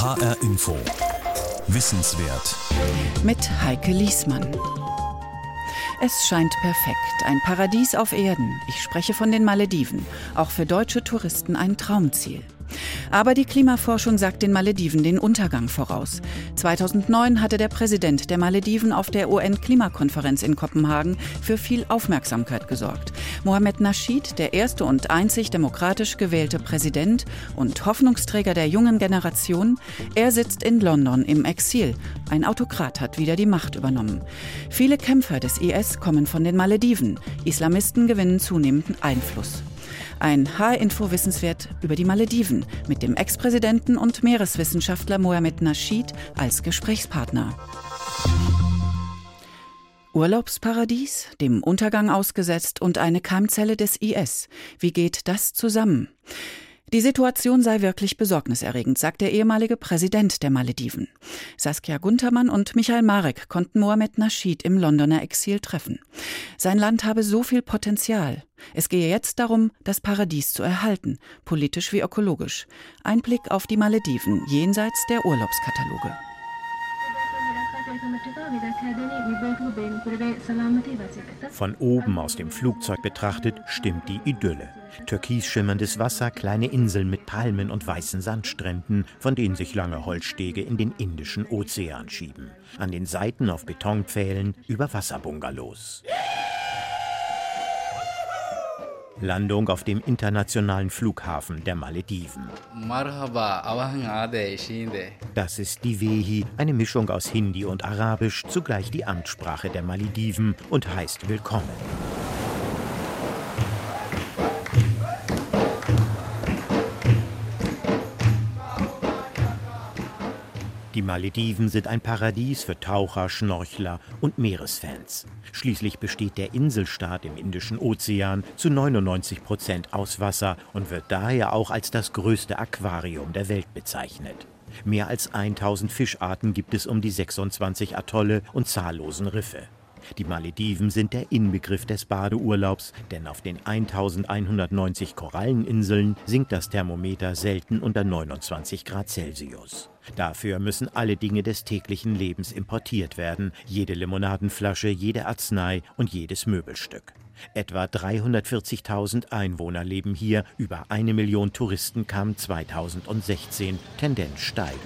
HR Info. Wissenswert. Mit Heike Liesmann. Es scheint perfekt. Ein Paradies auf Erden. Ich spreche von den Malediven. Auch für deutsche Touristen ein Traumziel. Aber die Klimaforschung sagt den Malediven den Untergang voraus. 2009 hatte der Präsident der Malediven auf der UN-Klimakonferenz in Kopenhagen für viel Aufmerksamkeit gesorgt. Mohamed Nasheed, der erste und einzig demokratisch gewählte Präsident und Hoffnungsträger der jungen Generation, er sitzt in London im Exil. Ein Autokrat hat wieder die Macht übernommen. Viele Kämpfer des IS kommen von den Malediven. Islamisten gewinnen zunehmenden Einfluss. Ein H-Info-Wissenswert über die Malediven mit dem Ex-Präsidenten und Meereswissenschaftler Mohamed Nasheed als Gesprächspartner. Urlaubsparadies, dem Untergang ausgesetzt und eine Keimzelle des IS. Wie geht das zusammen? Die Situation sei wirklich besorgniserregend, sagt der ehemalige Präsident der Malediven. Saskia Guntermann und Michael Marek konnten Mohamed Nasheed im Londoner Exil treffen. Sein Land habe so viel Potenzial. Es gehe jetzt darum, das Paradies zu erhalten, politisch wie ökologisch. Ein Blick auf die Malediven jenseits der Urlaubskataloge. Von oben aus dem Flugzeug betrachtet stimmt die Idylle. Türkis schimmerndes Wasser, kleine Inseln mit Palmen und weißen Sandstränden, von denen sich lange Holzstege in den Indischen Ozean schieben. An den Seiten auf Betonpfählen über Wasserbungalows. Landung auf dem internationalen Flughafen der Malediven. Das ist die Wehi, eine Mischung aus Hindi und Arabisch, zugleich die Amtssprache der Malediven und heißt Willkommen. Die Malediven sind ein Paradies für Taucher, Schnorchler und Meeresfans. Schließlich besteht der Inselstaat im Indischen Ozean zu 99 Prozent aus Wasser und wird daher auch als das größte Aquarium der Welt bezeichnet. Mehr als 1000 Fischarten gibt es um die 26 Atolle und zahllosen Riffe. Die Malediven sind der Inbegriff des Badeurlaubs, denn auf den 1190 Koralleninseln sinkt das Thermometer selten unter 29 Grad Celsius. Dafür müssen alle Dinge des täglichen Lebens importiert werden, jede Limonadenflasche, jede Arznei und jedes Möbelstück. Etwa 340.000 Einwohner leben hier, über eine Million Touristen kamen 2016, Tendenz steigend.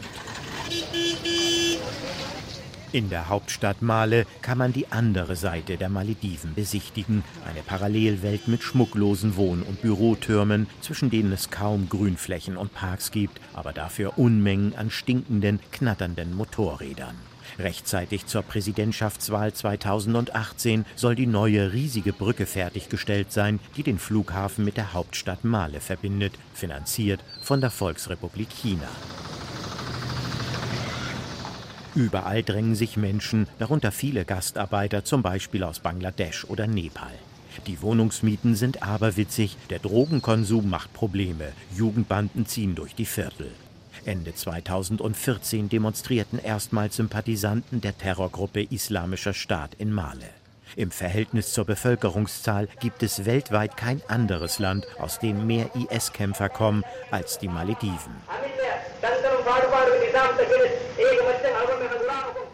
In der Hauptstadt Male kann man die andere Seite der Malediven besichtigen, eine Parallelwelt mit schmucklosen Wohn- und Bürotürmen, zwischen denen es kaum Grünflächen und Parks gibt, aber dafür Unmengen an stinkenden, knatternden Motorrädern. Rechtzeitig zur Präsidentschaftswahl 2018 soll die neue riesige Brücke fertiggestellt sein, die den Flughafen mit der Hauptstadt Male verbindet, finanziert von der Volksrepublik China. Überall drängen sich Menschen, darunter viele Gastarbeiter, zum Beispiel aus Bangladesch oder Nepal. Die Wohnungsmieten sind aberwitzig, der Drogenkonsum macht Probleme, Jugendbanden ziehen durch die Viertel. Ende 2014 demonstrierten erstmals Sympathisanten der Terrorgruppe Islamischer Staat in Male. Im Verhältnis zur Bevölkerungszahl gibt es weltweit kein anderes Land, aus dem mehr IS-Kämpfer kommen als die Malediven.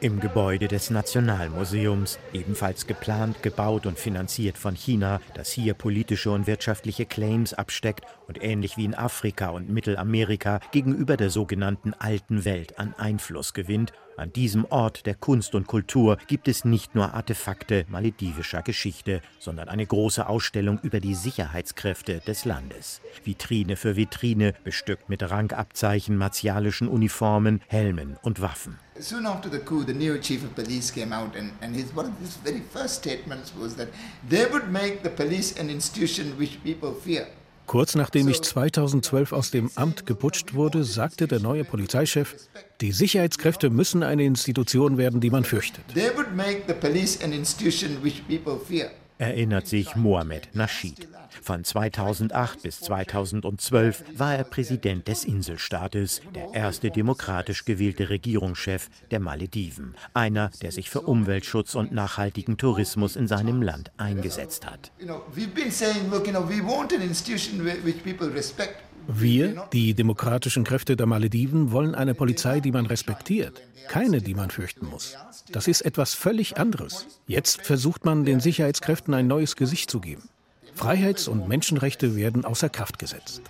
Im Gebäude des Nationalmuseums, ebenfalls geplant, gebaut und finanziert von China, das hier politische und wirtschaftliche Claims absteckt und ähnlich wie in Afrika und Mittelamerika gegenüber der sogenannten alten Welt an Einfluss gewinnt, an diesem Ort der Kunst und Kultur gibt es nicht nur Artefakte maledivischer Geschichte, sondern eine große Ausstellung über die Sicherheitskräfte des Landes. Vitrine für Vitrine, bestückt mit Rangabzeichen, martialischen Uniformen, Helmen und Waffen. Soon after the coup, the new chief of police came out, and, and his, one of his very first statements was that they would make the police an institution which people fear. Kurz nachdem ich 2012 aus dem Amt geputscht wurde, sagte der neue Polizeichef, die Sicherheitskräfte müssen eine Institution werden, die man fürchtet. They would make the police an institution which people fear erinnert sich Mohamed Nasheed. Von 2008 bis 2012 war er Präsident des Inselstaates, der erste demokratisch gewählte Regierungschef der Malediven, einer, der sich für Umweltschutz und nachhaltigen Tourismus in seinem Land eingesetzt hat. Wir, die demokratischen Kräfte der Malediven, wollen eine Polizei, die man respektiert, keine, die man fürchten muss. Das ist etwas völlig anderes. Jetzt versucht man, den Sicherheitskräften ein neues Gesicht zu geben. Freiheits- und Menschenrechte werden außer Kraft gesetzt.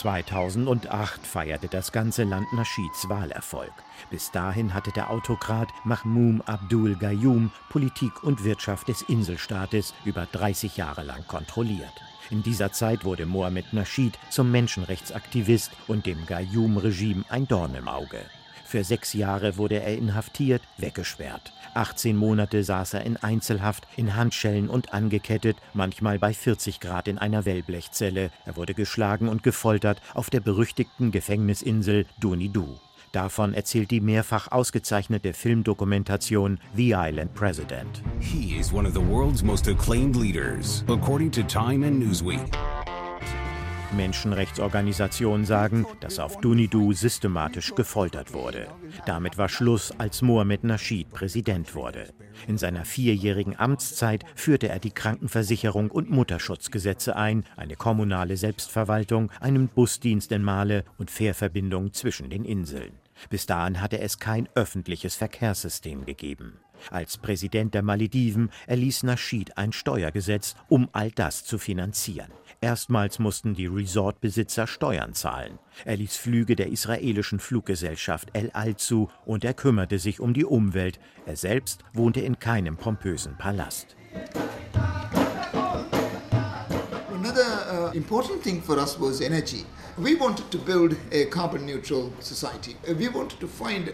2008 feierte das ganze Land Naschids Wahlerfolg. Bis dahin hatte der Autokrat Mahmoud Abdul Gayoom Politik und Wirtschaft des Inselstaates über 30 Jahre lang kontrolliert. In dieser Zeit wurde Mohamed Nasheed zum Menschenrechtsaktivist und dem Gayoom-Regime ein Dorn im Auge. Für sechs Jahre wurde er inhaftiert, weggesperrt. 18 Monate saß er in Einzelhaft, in Handschellen und angekettet, manchmal bei 40 Grad in einer Wellblechzelle. Er wurde geschlagen und gefoltert auf der berüchtigten Gefängnisinsel Dunidu. Davon erzählt die mehrfach ausgezeichnete Filmdokumentation The Island President. He is one of the world's most acclaimed leaders, according to Time and Newsweek. Menschenrechtsorganisationen sagen, dass auf Dunidu systematisch gefoltert wurde. Damit war Schluss, als Mohamed Nasheed Präsident wurde. In seiner vierjährigen Amtszeit führte er die Krankenversicherung und Mutterschutzgesetze ein, eine kommunale Selbstverwaltung, einen Busdienst in Male und Fährverbindungen zwischen den Inseln. Bis dahin hatte es kein öffentliches Verkehrssystem gegeben. Als Präsident der Malediven erließ Nasheed ein Steuergesetz, um all das zu finanzieren. Erstmals mussten die Resortbesitzer Steuern zahlen. Er ließ Flüge der israelischen Fluggesellschaft El Al zu und er kümmerte sich um die Umwelt. Er selbst wohnte in keinem pompösen Palast. Another uh, important thing for us was energy. We wanted to build a carbon neutral society. Uh, we wanted to find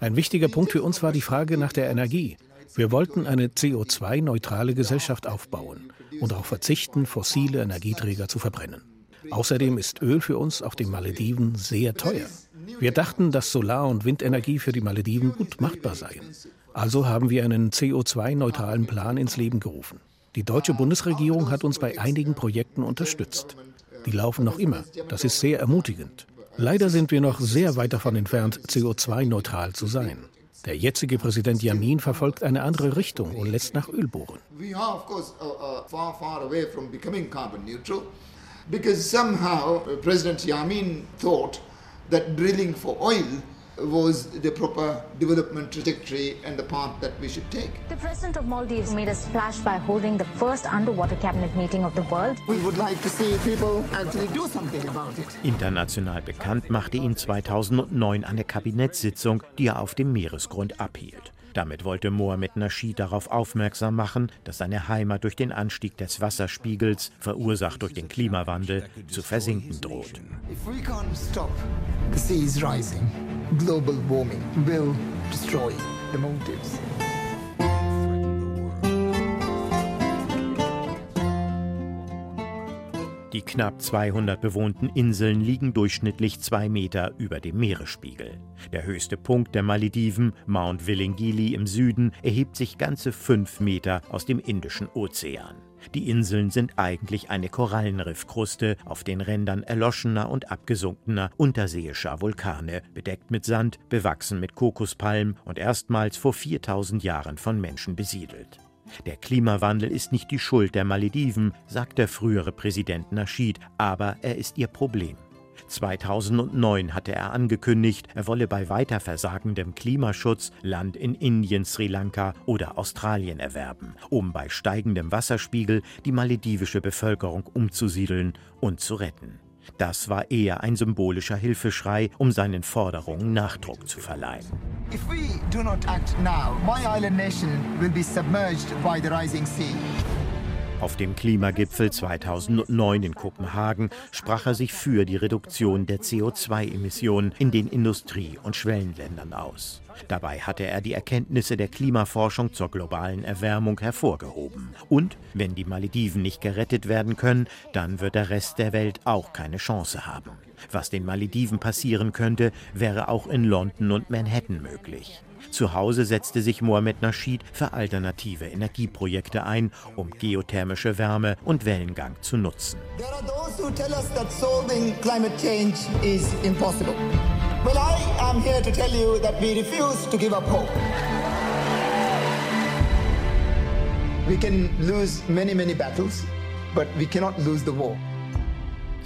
Ein wichtiger Punkt für uns war die Frage nach der Energie. Wir wollten eine CO2-neutrale Gesellschaft aufbauen und darauf verzichten, fossile Energieträger zu verbrennen. Außerdem ist Öl für uns auf den Malediven sehr teuer. Wir dachten, dass Solar- und Windenergie für die Malediven gut machbar seien. Also haben wir einen CO2-neutralen Plan ins Leben gerufen. Die deutsche Bundesregierung hat uns bei einigen Projekten unterstützt. Die laufen noch immer. Das ist sehr ermutigend. Leider sind wir noch sehr weit davon entfernt, CO2-neutral zu sein. Der jetzige Präsident Yamin verfolgt eine andere Richtung und lässt nach Öl bohren. Because somehow uh, President Yamin thought that drilling for oil was the proper development trajectory and the path that we should take. The president of Maldives made a splash by holding the first underwater cabinet meeting of the world. We would like to see people actually do something about it. International bekannt machte ihn 2009 eine Kabinettssitzung, die er auf dem Meeresgrund abhielt. Damit wollte Mohamed Nasheed darauf aufmerksam machen, dass seine Heimat durch den Anstieg des Wasserspiegels, verursacht durch den Klimawandel, zu versinken droht. Global warming will destroy the Maldives. Die knapp 200 bewohnten Inseln liegen durchschnittlich zwei Meter über dem Meeresspiegel. Der höchste Punkt der Malediven, Mount Willingili im Süden, erhebt sich ganze fünf Meter aus dem Indischen Ozean. Die Inseln sind eigentlich eine Korallenriffkruste auf den Rändern erloschener und abgesunkener unterseeischer Vulkane, bedeckt mit Sand, bewachsen mit Kokospalmen und erstmals vor 4000 Jahren von Menschen besiedelt. Der Klimawandel ist nicht die Schuld der Malediven, sagt der frühere Präsident Nasheed, aber er ist ihr Problem. 2009 hatte er angekündigt, er wolle bei weiter versagendem Klimaschutz Land in Indien, Sri Lanka oder Australien erwerben, um bei steigendem Wasserspiegel die maledivische Bevölkerung umzusiedeln und zu retten. Das war eher ein symbolischer Hilfeschrei, um seinen Forderungen Nachdruck zu verleihen. If we do not act now, my island nation will be submerged by the rising sea. Auf dem Klimagipfel 2009 in Kopenhagen sprach er sich für die Reduktion der CO2-Emissionen in den Industrie- und Schwellenländern aus. Dabei hatte er die Erkenntnisse der Klimaforschung zur globalen Erwärmung hervorgehoben. Und wenn die Malediven nicht gerettet werden können, dann wird der Rest der Welt auch keine Chance haben. Was den Malediven passieren könnte, wäre auch in London und Manhattan möglich. Zu Hause setzte sich Mohamed Nasheed für alternative Energieprojekte ein, um geothermische Wärme und Wellengang zu nutzen. Well, I am here to tell you that we refuse to give up hope. We can lose many, many battles, but we cannot lose the war.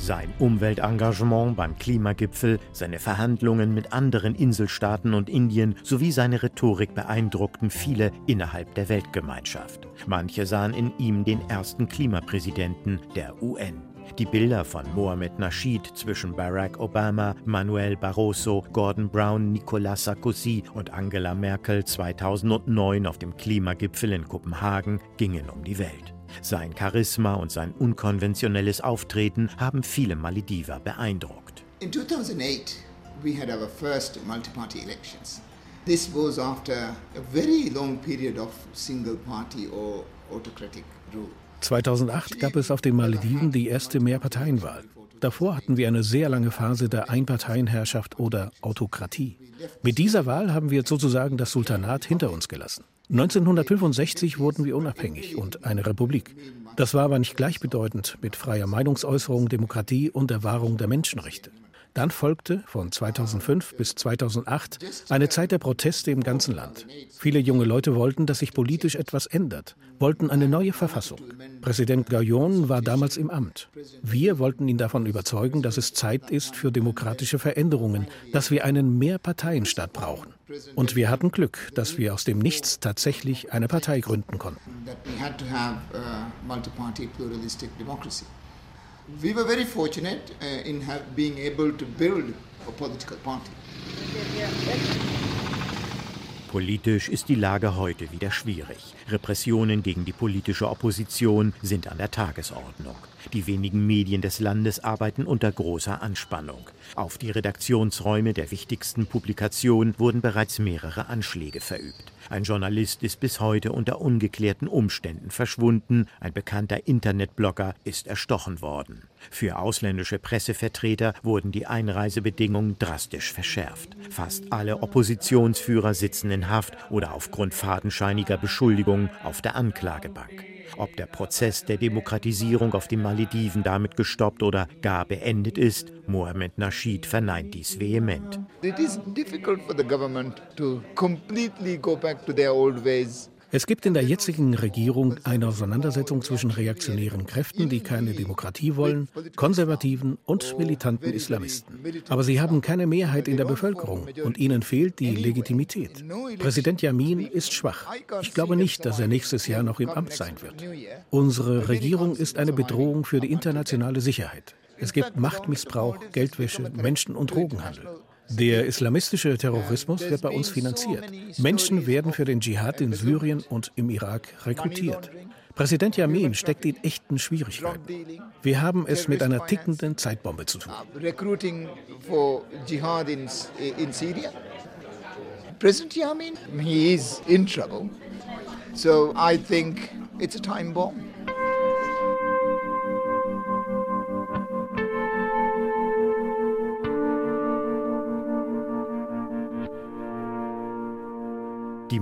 Sein Umweltengagement beim Klimagipfel, seine Verhandlungen mit anderen Inselstaaten und Indien sowie seine Rhetorik beeindruckten viele innerhalb der Weltgemeinschaft. Manche sahen in ihm den ersten Klimapräsidenten der UN. Die Bilder von Mohamed Nasheed zwischen Barack Obama, Manuel Barroso, Gordon Brown, Nicolas Sarkozy und Angela Merkel 2009 auf dem Klimagipfel in Kopenhagen gingen um die Welt. Sein Charisma und sein unkonventionelles Auftreten haben viele Malediver beeindruckt. In 2008 we had our first multi-party elections. This was after a very long period of single party or autocratic rule. 2008 gab es auf den Malediven die erste Mehrparteienwahl. Davor hatten wir eine sehr lange Phase der Einparteienherrschaft oder Autokratie. Mit dieser Wahl haben wir sozusagen das Sultanat hinter uns gelassen. 1965 wurden wir unabhängig und eine Republik. Das war aber nicht gleichbedeutend mit freier Meinungsäußerung, Demokratie und der Wahrung der Menschenrechte. Dann folgte von 2005 bis 2008 eine Zeit der Proteste im ganzen Land. Viele junge Leute wollten, dass sich politisch etwas ändert, wollten eine neue Verfassung. Präsident Gayon war damals im Amt. Wir wollten ihn davon überzeugen, dass es Zeit ist für demokratische Veränderungen, dass wir einen Mehrparteienstaat brauchen. Und wir hatten Glück, dass wir aus dem Nichts tatsächlich eine Partei gründen konnten. We were very fortunate uh, in being able to build a political party. Politisch ist die Lage heute wieder schwierig. Repressionen gegen die politische Opposition sind an der Tagesordnung. Die wenigen Medien des Landes arbeiten unter großer Anspannung. Auf die Redaktionsräume der wichtigsten Publikationen wurden bereits mehrere Anschläge verübt. Ein Journalist ist bis heute unter ungeklärten Umständen verschwunden. Ein bekannter Internetblogger ist erstochen worden. Für ausländische Pressevertreter wurden die Einreisebedingungen drastisch verschärft. Fast alle Oppositionsführer sitzen in Haft oder aufgrund fadenscheiniger Beschuldigungen auf der Anklagebank. Ob der Prozess der Demokratisierung auf den Malediven damit gestoppt oder gar beendet ist, Mohamed Nasheed verneint dies vehement. It is difficult for the government to completely go back to their old ways. Es gibt in der jetzigen Regierung eine Auseinandersetzung zwischen reaktionären Kräften, die keine Demokratie wollen, konservativen und militanten Islamisten. Aber sie haben keine Mehrheit in der Bevölkerung und ihnen fehlt die Legitimität. Präsident Yamin ist schwach. Ich glaube nicht, dass er nächstes Jahr noch im Amt sein wird. Unsere Regierung ist eine Bedrohung für die internationale Sicherheit. Es gibt Machtmissbrauch, Geldwäsche, Menschen- und Drogenhandel. Der islamistische Terrorismus wird bei uns finanziert. Menschen werden für den Dschihad in Syrien und im Irak rekrutiert. Präsident Yamin steckt in echten Schwierigkeiten. Wir haben es mit einer tickenden Zeitbombe zu tun. President Yamin, he is in trouble. So I think it's a time bomb.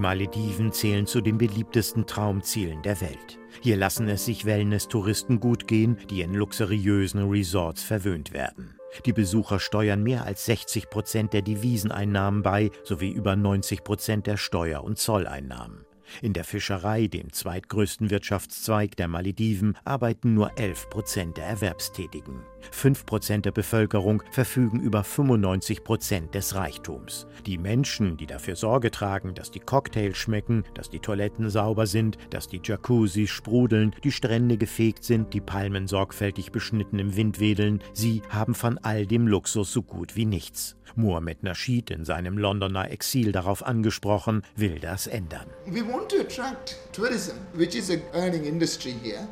Malediven zählen zu den beliebtesten Traumzielen der Welt. Hier lassen es sich Wellness-Touristen gut gehen, die in luxuriösen Resorts verwöhnt werden. Die Besucher steuern mehr als 60 Prozent der Deviseneinnahmen bei, sowie über 90 Prozent der Steuer- und Zolleinnahmen. In der Fischerei, dem zweitgrößten Wirtschaftszweig der Malediven, arbeiten nur 11 Prozent der Erwerbstätigen. 5 Prozent der Bevölkerung verfügen über 95 Prozent des Reichtums. Die Menschen, die dafür Sorge tragen, dass die Cocktails schmecken, dass die Toiletten sauber sind, dass die Jacuzzis sprudeln, die Strände gefegt sind, die Palmen sorgfältig beschnitten im Wind wedeln, sie haben von all dem Luxus so gut wie nichts. Mohamed Nasheed in seinem Londoner Exil darauf angesprochen, will das ändern. We want to attract tourism, which is a earning industry here.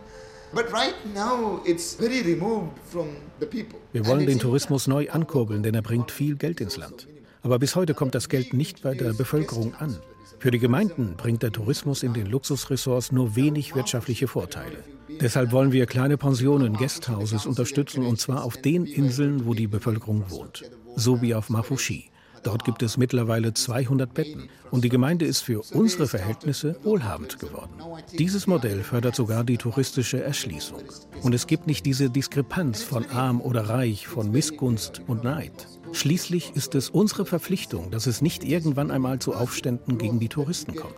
Wir wollen den Tourismus neu ankurbeln, denn er bringt viel Geld ins Land. Aber bis heute kommt das Geld nicht bei der Bevölkerung an. Für die Gemeinden bringt der Tourismus in den Luxusressorts nur wenig wirtschaftliche Vorteile. Deshalb wollen wir kleine Pensionen, Guesthouses unterstützen, und zwar auf den Inseln, wo die Bevölkerung wohnt, so wie auf Mafushi. Dort gibt es mittlerweile 200 Betten und die Gemeinde ist für unsere Verhältnisse wohlhabend geworden. Dieses Modell fördert sogar die touristische Erschließung. Und es gibt nicht diese Diskrepanz von arm oder reich, von Missgunst und Neid. Schließlich ist es unsere Verpflichtung, dass es nicht irgendwann einmal zu Aufständen gegen die Touristen kommt.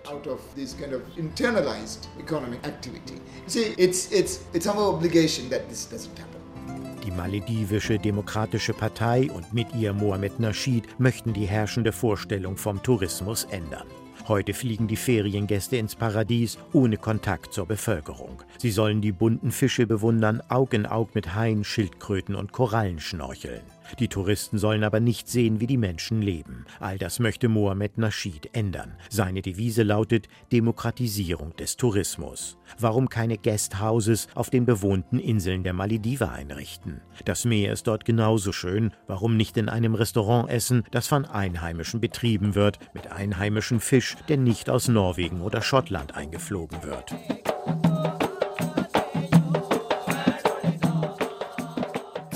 Die maledivische Demokratische Partei und mit ihr Mohamed Nasheed möchten die herrschende Vorstellung vom Tourismus ändern. Heute fliegen die Feriengäste ins Paradies ohne Kontakt zur Bevölkerung. Sie sollen die bunten Fische bewundern, Aug in Aug mit Haien, Schildkröten und Korallen schnorcheln. Die Touristen sollen aber nicht sehen, wie die Menschen leben. All das möchte Mohamed Nasheed ändern. Seine Devise lautet Demokratisierung des Tourismus. Warum keine Guesthouses auf den bewohnten Inseln der Malediven einrichten? Das Meer ist dort genauso schön. Warum nicht in einem Restaurant essen, das von Einheimischen betrieben wird, mit einheimischem Fisch, der nicht aus Norwegen oder Schottland eingeflogen wird?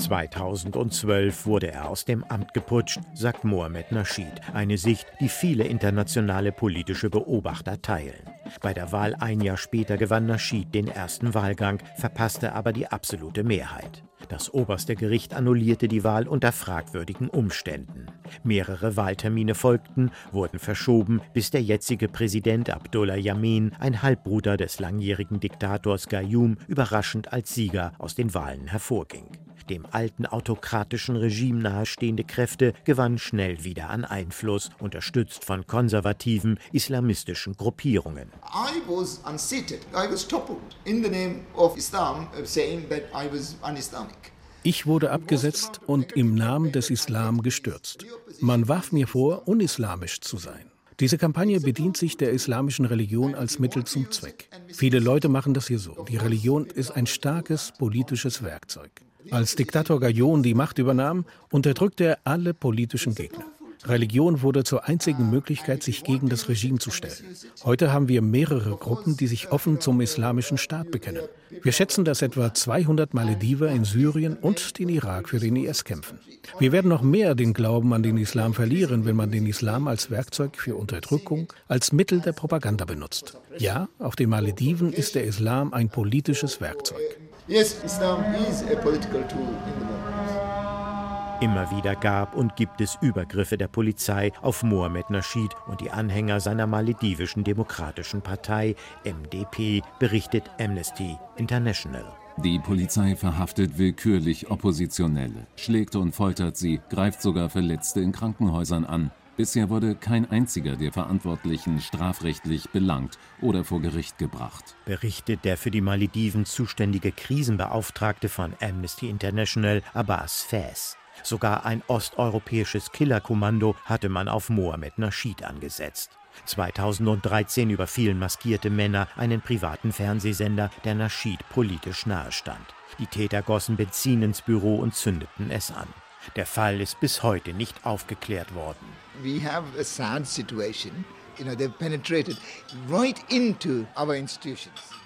2012 wurde er aus dem Amt geputscht, sagt Mohamed Nasheed, eine Sicht, die viele internationale politische Beobachter teilen. Bei der Wahl ein Jahr später gewann Nasheed den ersten Wahlgang, verpasste aber die absolute Mehrheit. Das oberste Gericht annullierte die Wahl unter fragwürdigen Umständen. Mehrere Wahltermine folgten, wurden verschoben, bis der jetzige Präsident Abdullah Yamin, ein Halbbruder des langjährigen Diktators Gayoom, überraschend als Sieger aus den Wahlen hervorging. Dem alten autokratischen Regime nahestehende Kräfte gewannen schnell wieder an Einfluss, unterstützt von konservativen islamistischen Gruppierungen. I was unseated. I was toppled in the name of Islam, uh, saying that I was un-Islamic. Ich wurde abgesetzt und im Namen des Islam gestürzt. Man warf mir vor, unislamisch zu sein. Diese Kampagne bedient sich der islamischen Religion als Mittel zum Zweck. Viele Leute machen das hier so. Die Religion ist ein starkes politisches Werkzeug. Als Diktator Gayon die Macht übernahm, unterdrückte er alle politischen Gegner. Religion wurde zur einzigen Möglichkeit, sich gegen das Regime zu stellen. Heute haben wir mehrere Gruppen, die sich offen zum islamischen Staat bekennen. Wir schätzen, dass etwa 200 Malediver in Syrien und den Irak für den IS kämpfen. Wir werden noch mehr den Glauben an den Islam verlieren, wenn man den Islam als Werkzeug für Unterdrückung, als Mittel der Propaganda benutzt. Ja, auf den Malediven ist der Islam ein politisches Werkzeug. Yes, Islam is a political tool in the moment. Immer wieder gab und gibt es Übergriffe der Polizei auf Mohamed Nasheed und die Anhänger seiner maledivischen Demokratischen Partei MDP, berichtet Amnesty International. Die Polizei verhaftet willkürlich Oppositionelle, schlägt und foltert sie, greift sogar Verletzte in Krankenhäusern an. Bisher wurde kein einziger der Verantwortlichen strafrechtlich belangt oder vor Gericht gebracht. Berichtet der für die Malediven zuständige Krisenbeauftragte von Amnesty International Abbas Fez. Sogar ein osteuropäisches Killerkommando hatte man auf Mohamed Nasheed angesetzt. 2013 überfielen maskierte Männer einen privaten Fernsehsender, der Nasheed politisch nahestand. Die Täter gossen Benzin ins Büro und zündeten es an. Der Fall ist bis heute nicht aufgeklärt worden. We have a sad situation.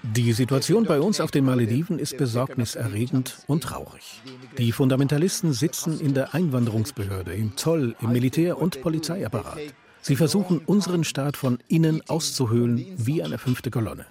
Die Situation bei uns auf den Malediven ist besorgniserregend und traurig. Die Fundamentalisten sitzen in der Einwanderungsbehörde, im Zoll, im Militär- und Polizeiapparat. Sie versuchen, unseren Staat von innen auszuhöhlen wie eine fünfte Kolonne.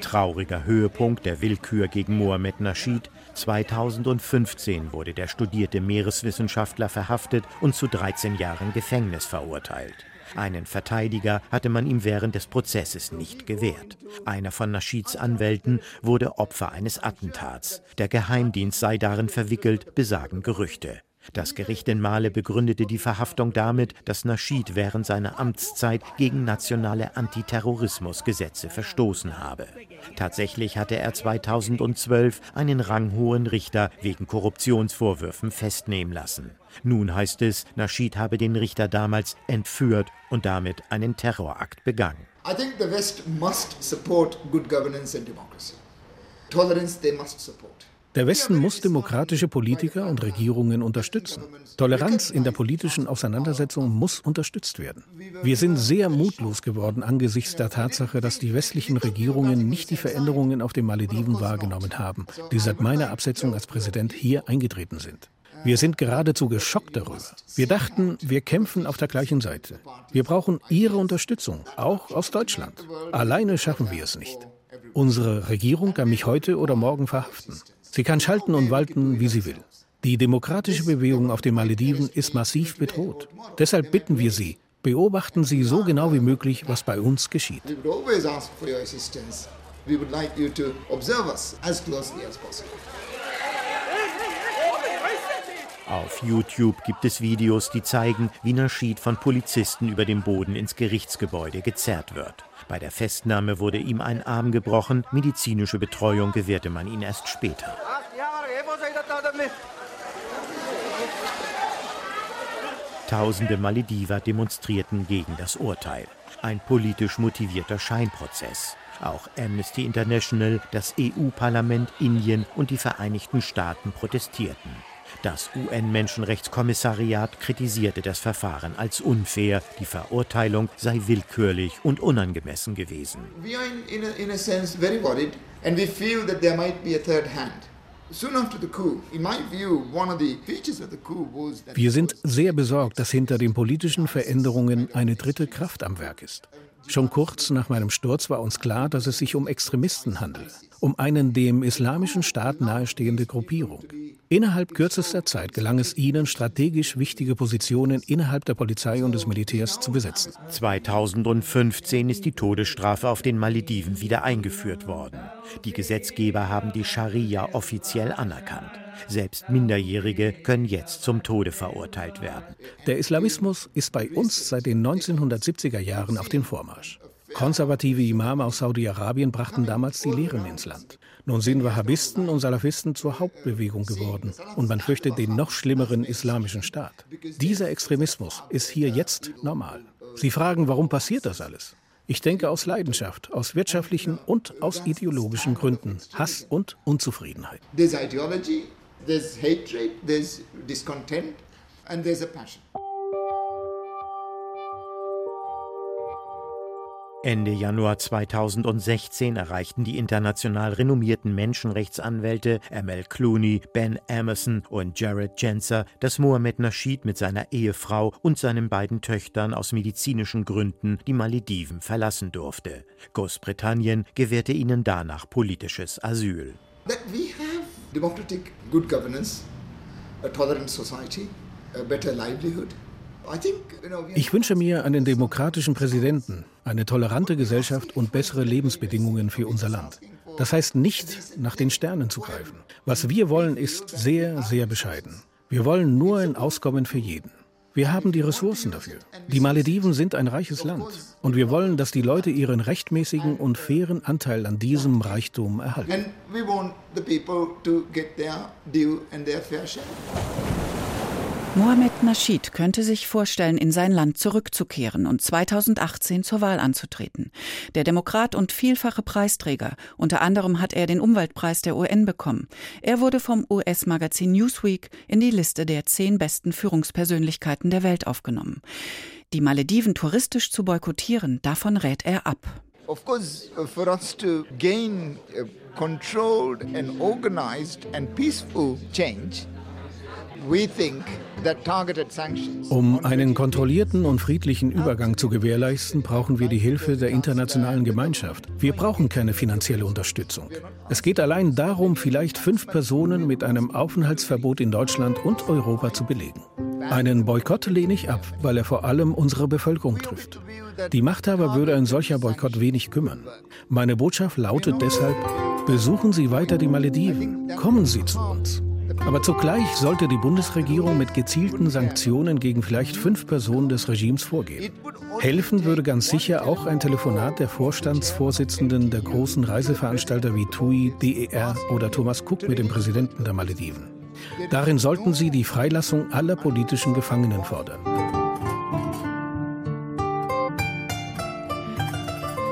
Trauriger Höhepunkt der Willkür gegen Mohamed Nasheed. 2015 wurde der studierte Meereswissenschaftler verhaftet und zu 13 Jahren Gefängnis verurteilt. Einen Verteidiger hatte man ihm während des Prozesses nicht gewährt. Einer von Nashids Anwälten wurde Opfer eines Attentats. Der Geheimdienst sei darin verwickelt, besagen Gerüchte. Das Gericht in Male begründete die Verhaftung damit, dass Nasheed während seiner Amtszeit gegen nationale Antiterrorismusgesetze verstoßen habe. Tatsächlich hatte er 2012 einen ranghohen Richter wegen Korruptionsvorwürfen festnehmen lassen. Nun heißt es, Nasheed habe den Richter damals entführt und damit einen Terrorakt begangen. I think the West must support good governance and democracy. Tolerance they must support. Der Westen muss demokratische Politiker und Regierungen unterstützen. Toleranz in der politischen Auseinandersetzung muss unterstützt werden. Wir sind sehr mutlos geworden angesichts der Tatsache, dass die westlichen Regierungen nicht die Veränderungen auf den Malediven wahrgenommen haben, die seit meiner Absetzung als Präsident hier eingetreten sind. Wir sind geradezu geschockt darüber. Wir dachten, wir kämpfen auf der gleichen Seite. Wir brauchen Ihre Unterstützung, auch aus Deutschland. Alleine schaffen wir es nicht. Unsere Regierung kann mich heute oder morgen verhaften. Sie kann schalten und walten, wie sie will. Die demokratische Bewegung auf den Malediven ist massiv bedroht. Deshalb bitten wir Sie, beobachten Sie so genau wie möglich, was bei uns geschieht. Auf YouTube gibt es Videos, die zeigen, wie Naschid von Polizisten über dem Boden ins Gerichtsgebäude gezerrt wird. Bei der Festnahme wurde ihm ein Arm gebrochen, medizinische Betreuung gewährte man ihn erst später. Tausende Malediver demonstrierten gegen das Urteil. Ein politisch motivierter Scheinprozess. Auch Amnesty International, das EU-Parlament, Indien und die Vereinigten Staaten protestierten. Das UN-Menschenrechtskommissariat kritisierte das Verfahren als unfair. Die Verurteilung sei willkürlich und unangemessen gewesen. We are in, in, a, in a sense very worried and we feel that there might be a third hand. Wir sind sehr besorgt, dass hinter den politischen Veränderungen eine dritte Kraft am Werk ist. Schon kurz nach meinem Sturz war uns klar, dass es sich um Extremisten handele, um einen dem Islamischen Staat nahestehende Gruppierung. Innerhalb kürzester Zeit gelang es ihnen, strategisch wichtige Positionen innerhalb der Polizei und des Militärs zu besetzen. 2015 ist die Todesstrafe auf den Malediven wieder eingeführt worden. Die Gesetzgeber haben die Scharia offiziell anerkannt. Selbst Minderjährige können jetzt zum Tode verurteilt werden. Der Islamismus ist bei uns seit den 1970er Jahren auf den Vormarsch. Konservative Imame aus Saudi-Arabien brachten damals die Lehren ins Land. Nun sind Wahhabisten und Salafisten zur Hauptbewegung geworden und man fürchtet den noch schlimmeren islamischen Staat. Dieser Extremismus ist hier jetzt normal. Sie fragen, warum passiert das alles? Ich denke aus Leidenschaft, aus wirtschaftlichen und aus ideologischen Gründen, Hass und Unzufriedenheit. There's ideology, there's hatred, there's discontent and there's a passion. Ende Januar 2016 erreichten die international renommierten Menschenrechtsanwälte Amel Clooney, Ben Emerson und Jared Genzer, dass Mohammed Nasheed mit seiner Ehefrau und seinen beiden Töchtern aus medizinischen Gründen die Malediven verlassen durfte. Großbritannien gewährte ihnen danach politisches Asyl. Democratic good governance, a tolerant society, a better livelihood. Ich wünsche mir einen demokratischen Präsidenten, eine tolerante Gesellschaft und bessere Lebensbedingungen für unser Land. Das heißt nicht, nach den Sternen zu greifen. Was wir wollen, ist sehr, sehr bescheiden. Wir wollen nur ein Auskommen für jeden. Wir haben die Ressourcen dafür. Die Malediven sind ein reiches Land und wir wollen, dass die Leute ihren rechtmäßigen und fairen Anteil an diesem Reichtum erhalten. Mohamed Nasheed könnte sich vorstellen, in sein Land zurückzukehren und 2018 zur Wahl anzutreten. Der Demokrat und vielfache Preisträger, unter anderem hat er den Umweltpreis der UN bekommen. Er wurde vom US-Magazin Newsweek in die Liste der zehn besten Führungspersönlichkeiten der Welt aufgenommen. Die Malediven touristisch zu boykottieren, davon rät er ab. Of course, uh, for us to gain controlled and organized and peaceful change, um einen kontrollierten und friedlichen Übergang zu gewährleisten, brauchen wir die Hilfe der internationalen Gemeinschaft. Wir brauchen keine finanzielle Unterstützung. Es geht allein darum, vielleicht fünf Personen mit einem Aufenthaltsverbot in Deutschland und Europa zu belegen. Einen Boykott lehne ich ab, weil er vor allem unsere Bevölkerung trifft. Die Machthaber würde ein solcher Boykott wenig kümmern. Meine Botschaft lautet deshalb, besuchen Sie weiter die Malediven, kommen Sie zu uns. Aber zugleich sollte die Bundesregierung mit gezielten Sanktionen gegen vielleicht fünf Personen des Regimes vorgehen. Helfen würde ganz sicher auch ein Telefonat der Vorstandsvorsitzenden der großen Reiseveranstalter wie TUI, DER oder Thomas Cook mit dem Präsidenten der Malediven. Darin sollten sie die Freilassung aller politischen Gefangenen fordern.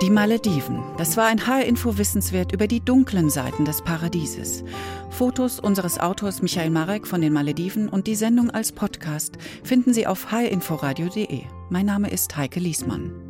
Die Malediven. Das war ein HR-Info-Wissenswert über die dunklen Seiten des Paradieses. Fotos unseres Autors Michael Marek von den Malediven und die Sendung als Podcast finden Sie auf hrinforadio.de. Mein Name ist Heike Liesmann.